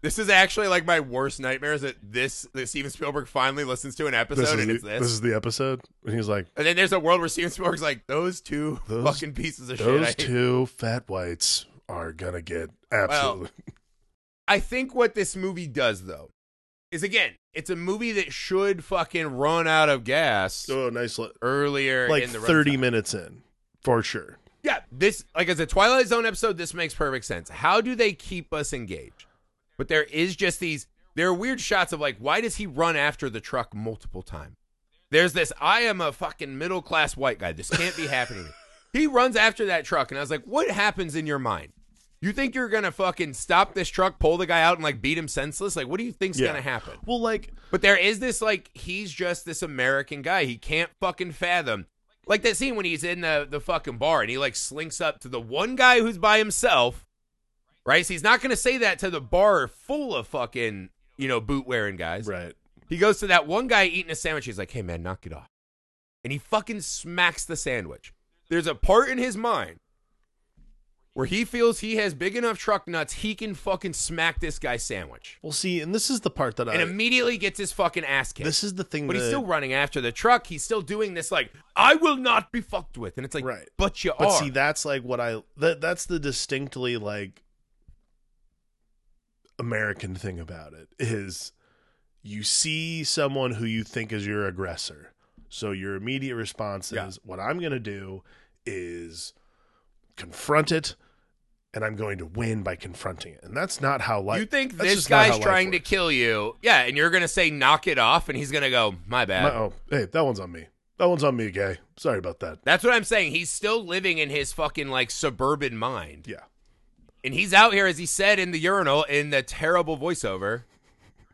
This is actually like my worst nightmares that this that Steven Spielberg finally listens to an episode this, and the, it's this. this is the episode. And he's like, and then there's a world where Steven Spielberg's like, those two Those- fucking pieces of shit. Those two fat whites are gonna get absolutely. I think what this movie does though is again, it's a movie that should fucking run out of gas oh, nice. Li- earlier like in the thirty runtime. minutes in, for sure. Yeah, this like as a Twilight Zone episode, this makes perfect sense. How do they keep us engaged? But there is just these there are weird shots of like why does he run after the truck multiple times? There's this I am a fucking middle class white guy. This can't be happening. he runs after that truck and I was like, what happens in your mind? You think you're gonna fucking stop this truck, pull the guy out, and like beat him senseless? Like, what do you think's Yeah. gonna happen? Well, like But there is this like he's just this American guy. He can't fucking fathom. Like that scene when he's in the the fucking bar and he like slinks up to the one guy who's by himself. Right? So he's not gonna say that to the bar full of fucking, you know, boot wearing guys. right. He goes to that one guy eating a sandwich. He's like, hey man, knock it off. And he fucking smacks the sandwich. There's a part in his mind where he feels he has big enough truck nuts, he can fucking smack this guy's sandwich. Well, see, and this is the part that I And immediately gets his fucking ass kicked. This is the thing But that he's still running after the truck. He's still doing this like, I will not be fucked with. And it's like, Right. but you are. But are. see, that's like what I that that's the distinctly like American thing about it is you see someone who you think is your aggressor. So your immediate response is Yeah. what I'm going to do is confront it and I'm going to win by confronting it. And that's not how life you think this just not how guy's trying to kill you. Yeah. And you're going to say, knock it off. And he's going to go, my bad. My- oh, hey, that one's on me. That one's on me, gay. Sorry about that. That's what I'm saying. He's still living in his fucking like suburban mind. Yeah. And he's out here, as he said in the urinal in the terrible voiceover.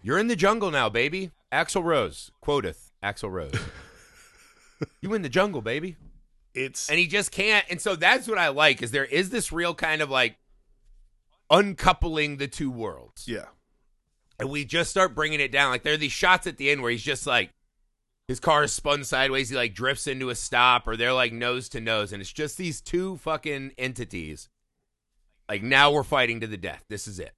You're in the jungle now, baby. Axl Rose quoteth Axl Rose. you in the jungle, baby. It's and he just can't and so that's what i like is there is this real kind of like uncoupling the two worlds yeah. and we just start bringing it down like there are these shots at the end where he's just like his car is spun sideways he like drifts into a stop or they're like nose to nose and it's just these two fucking entities Like now we're fighting to the death. This is it.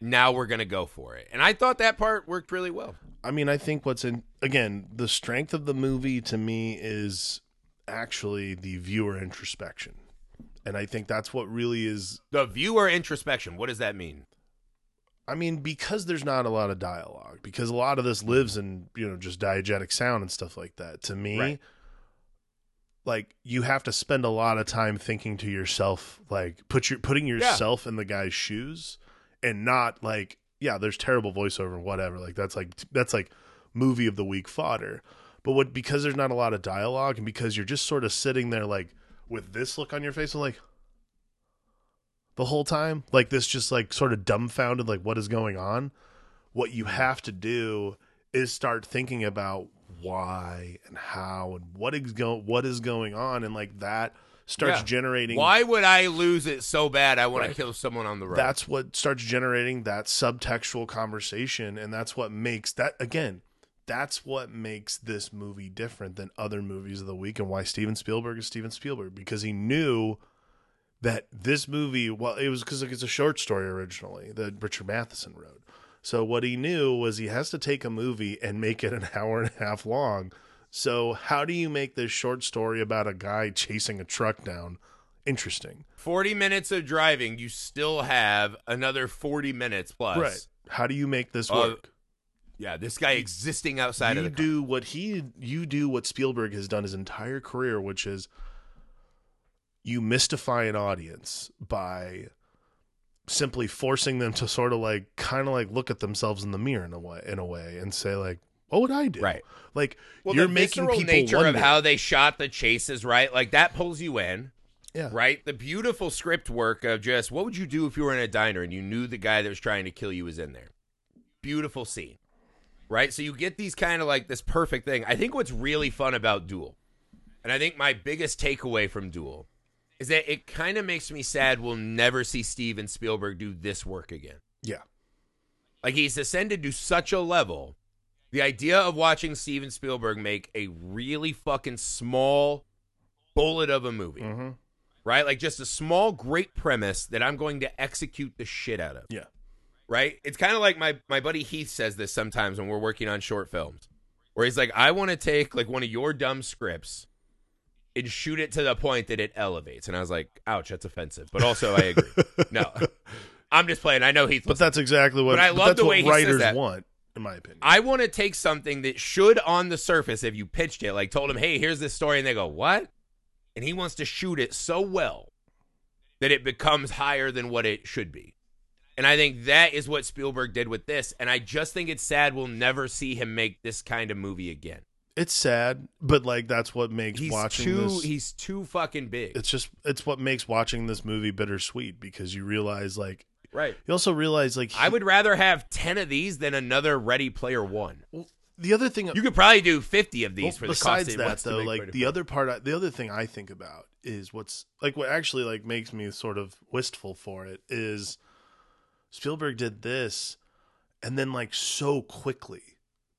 Now we're gonna go for it. And I thought that part worked really well. I mean, I think what's in again the strength of the movie to me is actually the viewer introspection, and I think that's what really is. The viewer introspection. What does that mean? I mean, because there's not a lot of dialogue, because a lot of this lives in you know just diegetic sound and stuff like that. To me, Right. like you have to spend a lot of time thinking to yourself, like put your putting yourself in the guy's shoes, and not like yeah, there's terrible voiceover and whatever. Like that's like that's like movie of the week fodder. But what because there's not a lot of dialogue and because you're just sort of sitting there like with this look on your face, and like the whole time, like this just like sort of dumbfounded, like what is going on. What you have to do is start thinking about why and how and what is going what is going on, and like that starts Yeah. generating Why would I lose it so bad? I want Right. to kill someone on the road. that's what starts generating that subtextual conversation and that's what makes that again that's what makes this movie different than other movies of the week and why Steven Spielberg is Steven Spielberg because he knew that this movie well it was because it's a short story originally that Richard Matheson wrote so what he knew was he has to take a movie and make it an hour and a half long so how do you make this short story about a guy chasing a truck down interesting 40 minutes of driving, you still have another 40 minutes plus. Right. How do you make this Uh, work? Yeah, this guy existing outside you of the car. do what he you do what Spielberg has done his entire career, which is you mystify an audience by simply forcing them to sort of like kind of like look at themselves in the mirror in a way in a way and say like what would I do? Right. Like Well, you're the making visceral people nature wonder. of how they shot the chases, right? Like that pulls you in, yeah. right? The beautiful script work of just what would you do if you were in a diner and you knew the guy that was trying to kill you was in there? Beautiful scene, right? So you get these kind of like this perfect thing. I think what's really fun about Duel, and I think my biggest takeaway from Duel, is that it kind of makes me sad we'll never see Steven Spielberg do this work again. Yeah. Like he's ascended to such a level. The idea of watching Steven Spielberg make a really fucking small bullet of a movie, Mhm. right? Like just a small, great premise that I'm going to execute the shit out of, Yeah. Right? It's kind of like my my buddy Heath says this sometimes when we're working on short films, where he's like, I want to take like one of your dumb scripts and shoot it to the point that it elevates, and I was like, ouch, that's offensive, but also I agree. no, I'm just playing. I know Heath, But that's exactly what But I love that's the way writers want, in my opinion. I want to take something that should, on the surface, if you pitched it, like told him, hey, here's this story, and they go, what? And he wants to shoot it so well that it becomes higher than what it should be. And I think that is what Spielberg did with this. And I just think it's sad we'll never see him make this kind of movie again. it's sad, but like that's what makes He's watching too this he's too fucking big. it's just it's what makes watching this movie bittersweet because you realize like right. you also realize like I would rather have 10 of these than another Ready Player One. the other thing You could probably do 50 of these well, for the besides it that though like the other part I, the other thing I think about is what's like what actually like makes me sort of wistful for it is Spielberg did this and then like so quickly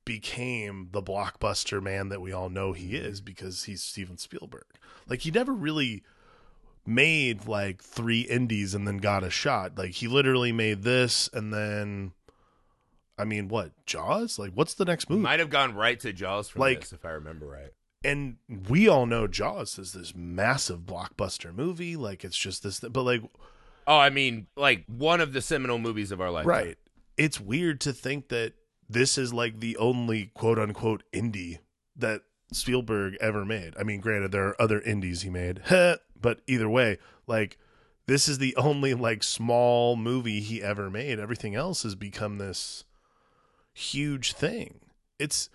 became the blockbuster man that we all know he mm-hmm. is because he's Steven Spielberg. Like he never really made like three indies and then got a shot. Like he literally made this and then I mean what, Jaws? Like what's the next movie? Might have gone right to Jaws from Like- this, if I remember right. and we all know Jaws is this massive blockbuster movie. Like it's just this, but like, Oh, I mean, like one of the seminal movies of our life. right? It's weird to think that this is like the only quote unquote indie that Spielberg ever made. I mean, granted, there are other indies he made, but either way, like this is the only like small movie he ever made. Everything else has become this huge thing. It's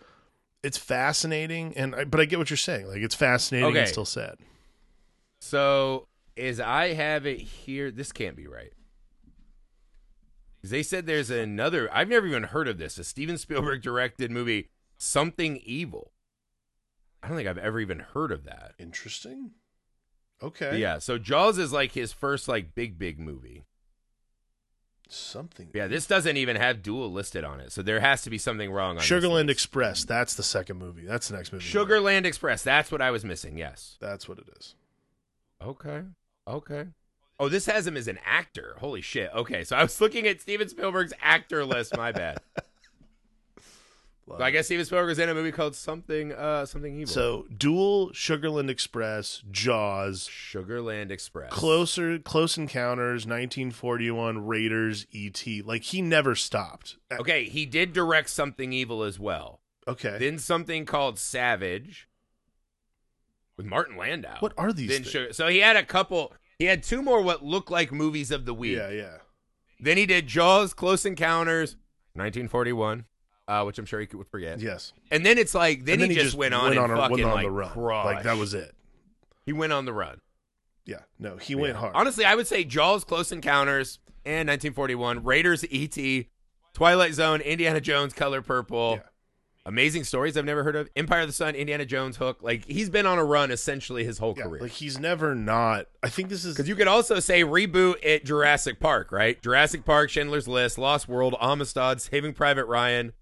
it's fascinating, and I, but I get what you're saying. Like it's fascinating and still sad. So, as I have it here, this can't be right. They said there's another. I've never even heard of this. A Steven Spielberg directed movie, Something Evil. I don't think I've ever even heard of that. Interesting. But Okay. yeah. So Jaws is like his first like big big movie. Something. Yeah. This doesn't even have Duel listed on it. So there has to be something wrong on Sugarland. Express. That's the second movie. That's the next movie. Sugarland Express. That's what I was missing. Yes. That's what it is. Okay. Okay. Oh, this has him as an actor. Holy shit. Okay, so I was looking at Steven Spielberg's actor list. My bad. So I guess Steven Spielberg was in a movie called something, uh, something evil. So Duel, Sugarland Express, Jaws, Sugarland Express. Closer, Close Encounters, 1941, Raiders, E.T. Like he never stopped. Okay, he did direct something evil as well. Okay. Then something called Savage with Martin Landau. what are these? Then things? Sugar- so he had a couple. He had two more what looked like movies of the week. Yeah, yeah. Then he did Jaws, Close Encounters, 1941, uh, which I'm sure he could forget. Yes. And then it's like then, And he, just, went on and a- fucking went on like the run. crushed. Like that was it. he went on the run. Yeah. No, he went hard. Honestly, I would say Jaws, Close Encounters, and 1941, Raiders, E.T., Twilight Zone, Indiana Jones, Color Purple. Yeah. Amazing stories I've never heard of. Empire of the Sun, Indiana Jones, Hook. Like he's been on a run essentially his whole yeah, career. like he's never not. I think this is Because you could also say reboot at Jurassic Park, right? Jurassic Park, Schindler's List, Lost World, Amistad, Saving Private Ryan,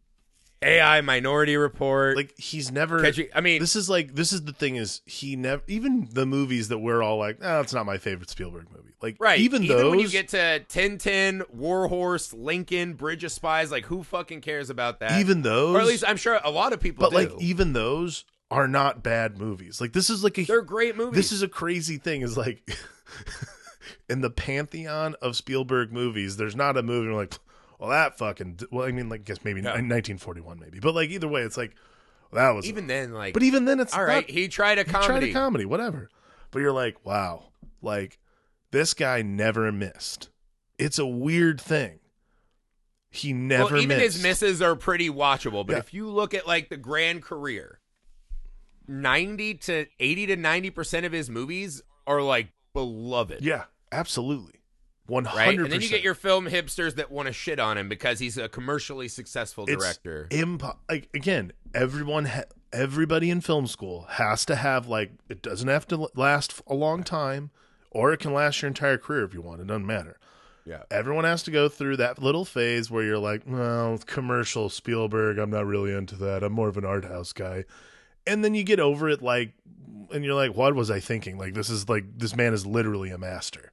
AI, Minority Report. like he's never. catching, I mean, this is like this is the thing is he never even the movies that we're all like, oh, it's not my favorite Spielberg movie. Like right? even, Even those when you get to Tintin, Warhorse, Lincoln, Bridge of Spies, like who fucking cares about that? even those or at least I'm sure a lot of people but do. like even those are not bad movies. Like this is like a they're great movies. this is a crazy thing is like in the pantheon of Spielberg movies, there's not a movie like, well, that fucking. Well, I mean, like, I guess maybe Yeah. 1941, maybe, but like either way, it's like well, that was. even then, like, but even then, it's all right, not- he tried a he comedy. tried a comedy, whatever. But you're like, wow, like this guy never missed. It's a weird thing. He never well, even missed. his misses are pretty watchable. But Yeah. if you look at like the grand career, ninety to eighty to ninety percent of his movies are like beloved. yeah, absolutely, one Right, hundred and then you get your film hipsters that want to shit on him because he's a commercially successful director. Impo- like again, everyone, ha- everybody in film school has to have like it doesn't have to last a long time, or it can last your entire career if you want. It doesn't matter. yeah, Everyone has to go through that little phase where you're like, well, commercial Spielberg, I'm not really into that. I'm more of an art house guy. And then you get over it like and you're like, what was I thinking? Like this is like this man is literally a master.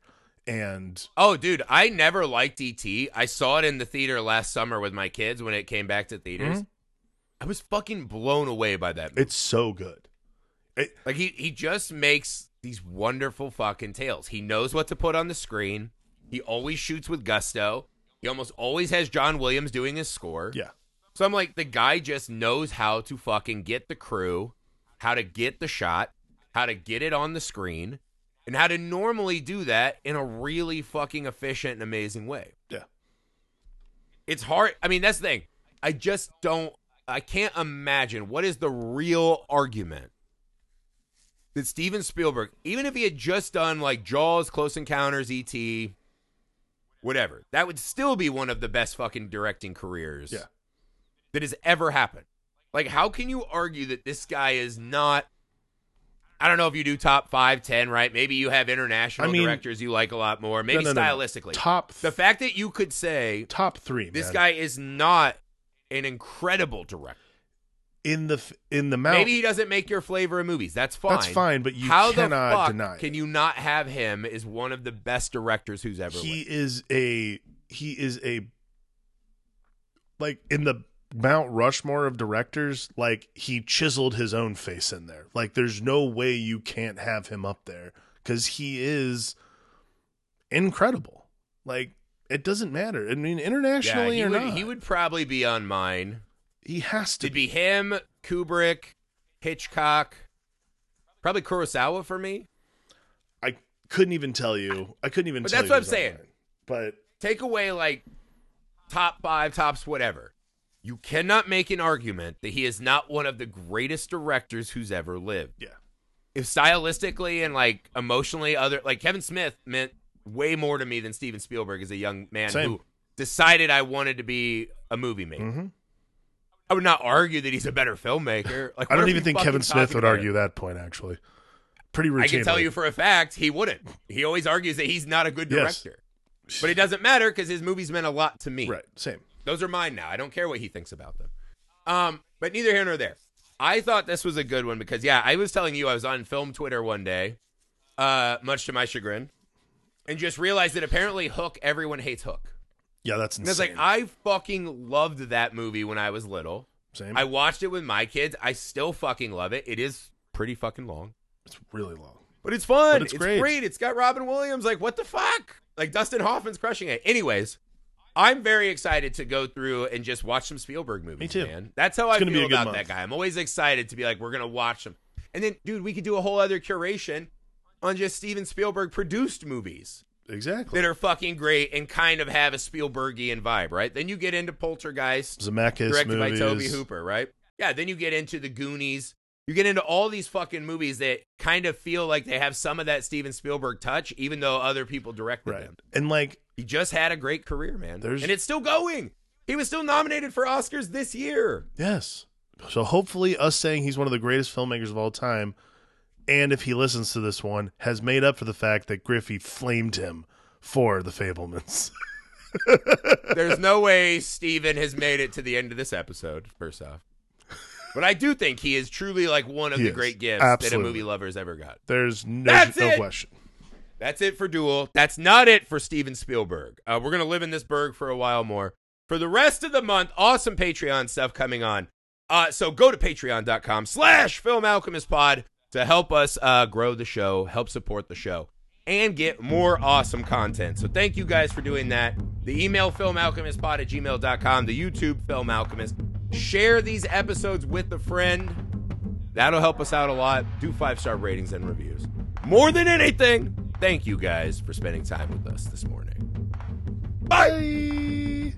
And Oh, dude, I never liked ET. I saw it in the theater last summer with my kids when it came back to theaters. Mhm. I was fucking blown away by that. Movie. it's so good. It, Like he he just makes these wonderful fucking tales. He knows what to put on the screen. He always shoots with gusto. He almost always has John Williams doing his score. yeah. So I'm like, the guy just knows how to fucking get the crew, how to get the shot, how to get it on the screen, and how to normally do that in a really fucking efficient and amazing way. Yeah. It's hard. I mean, that's the thing. I just don't. I can't imagine what is the real argument that Steven Spielberg, even if he had just done like Jaws, Close Encounters, E.T., whatever, that would still be one of the best fucking directing careers Yeah. that has ever happened. Like, how can you argue that this guy is not? I don't know if you do top five, ten, right? Maybe you have international I mean- directors you like a lot more. Maybe No, no, no, no. stylistically. Top The fact that you could say top 3, this man. guy is not an incredible director. in the in the mount Maybe he doesn't make your flavor of movies. That's fine. That's fine, but you How cannot the fuck deny can you not have him as one of the best directors who's ever he lived? is a he is a like in the Mount Rushmore of directors, like he chiseled his own face in there. Like there's no way you can't have him up there cuz he is incredible. Like it doesn't matter. I mean Yeah, internationally he or would, not. he would probably be on mine. he has to It'd be him, Kubrick, Hitchcock, probably Kurosawa for me. I couldn't even tell you. I couldn't even But that's what I'm saying. outline. But Take away like top five, tops, whatever. You cannot make an argument that he is not one of the greatest directors who's ever lived. yeah. if stylistically and like emotionally other like Kevin Smith meant way more to me than Steven Spielberg as a young man Same. who decided I wanted to be a movie maker. Mhm. I would not argue that he's a better filmmaker. Like I don't even think Kevin Smith would argue that point actually. Pretty routinely. I can tell you for a fact he wouldn't. He always argues that he's not a good Yes. director. But it doesn't matter because his movies meant a lot to me. Right, same. Those are mine now. I don't care what he thinks about them. Um, but neither here nor there. I thought this was a good one because yeah, I was telling you I was on film Twitter one day, uh, much to my chagrin, and just realized that apparently Hook, everyone hates Hook. Yeah, that's And insane. it's like I fucking loved that movie when I was little. Same. I watched it with my kids. I still fucking love it. It is pretty fucking long. it's really long. But it's fun. But it's great. great. It's got Robin Williams. Like, what the fuck? Like, Dustin Hoffman's crushing it. Anyways, I'm very excited to go through and just watch some Spielberg movies, Me too. man. That's how It's I feel about month. that guy. I'm always excited to be like, we're going to watch them. And then, dude, we could do a whole other curation on just Steven Spielberg produced movies Exactly. that are fucking great and kind of have a Spielbergian vibe, right? Then you get into Poltergeist, Zemeckis directed movies. by Tobe Hooper, right? Yeah, then you get into the Goonies. You get into all these fucking movies that kind of feel like they have some of that Steven Spielberg touch, even though other people directed Right. them. And like, He just had a great career, man. There's- and it's still going. He was still nominated for Oscars this year. yes. So hopefully, us saying he's one of the greatest filmmakers of all time, and if he listens to this one, has made up for the fact that Griffey flamed him for the Fabelmans. There's no way Steven has made it to the end of this episode, first off. But I do think he is truly like one of He the is. great gifts that a Absolutely. movie lover's ever got. There's no, That's no it. question. That's it for Duel. That's not it for Steven Spielberg. Uh, we're going to live in this berg for a while more. For the rest of the month, awesome Patreon stuff coming on. Uh, so go to patreon.com slash Film Alchemist Pod to help us uh, grow the show, help support the show, and get more awesome content. So thank you guys for doing that. The email filmalchemistpod at gmail.com, the YouTube Film Alchemist. Share these episodes with a friend. That'll help us out a lot. Do five star ratings and reviews. More than anything, thank you guys for spending time with us this morning. Bye. Bye.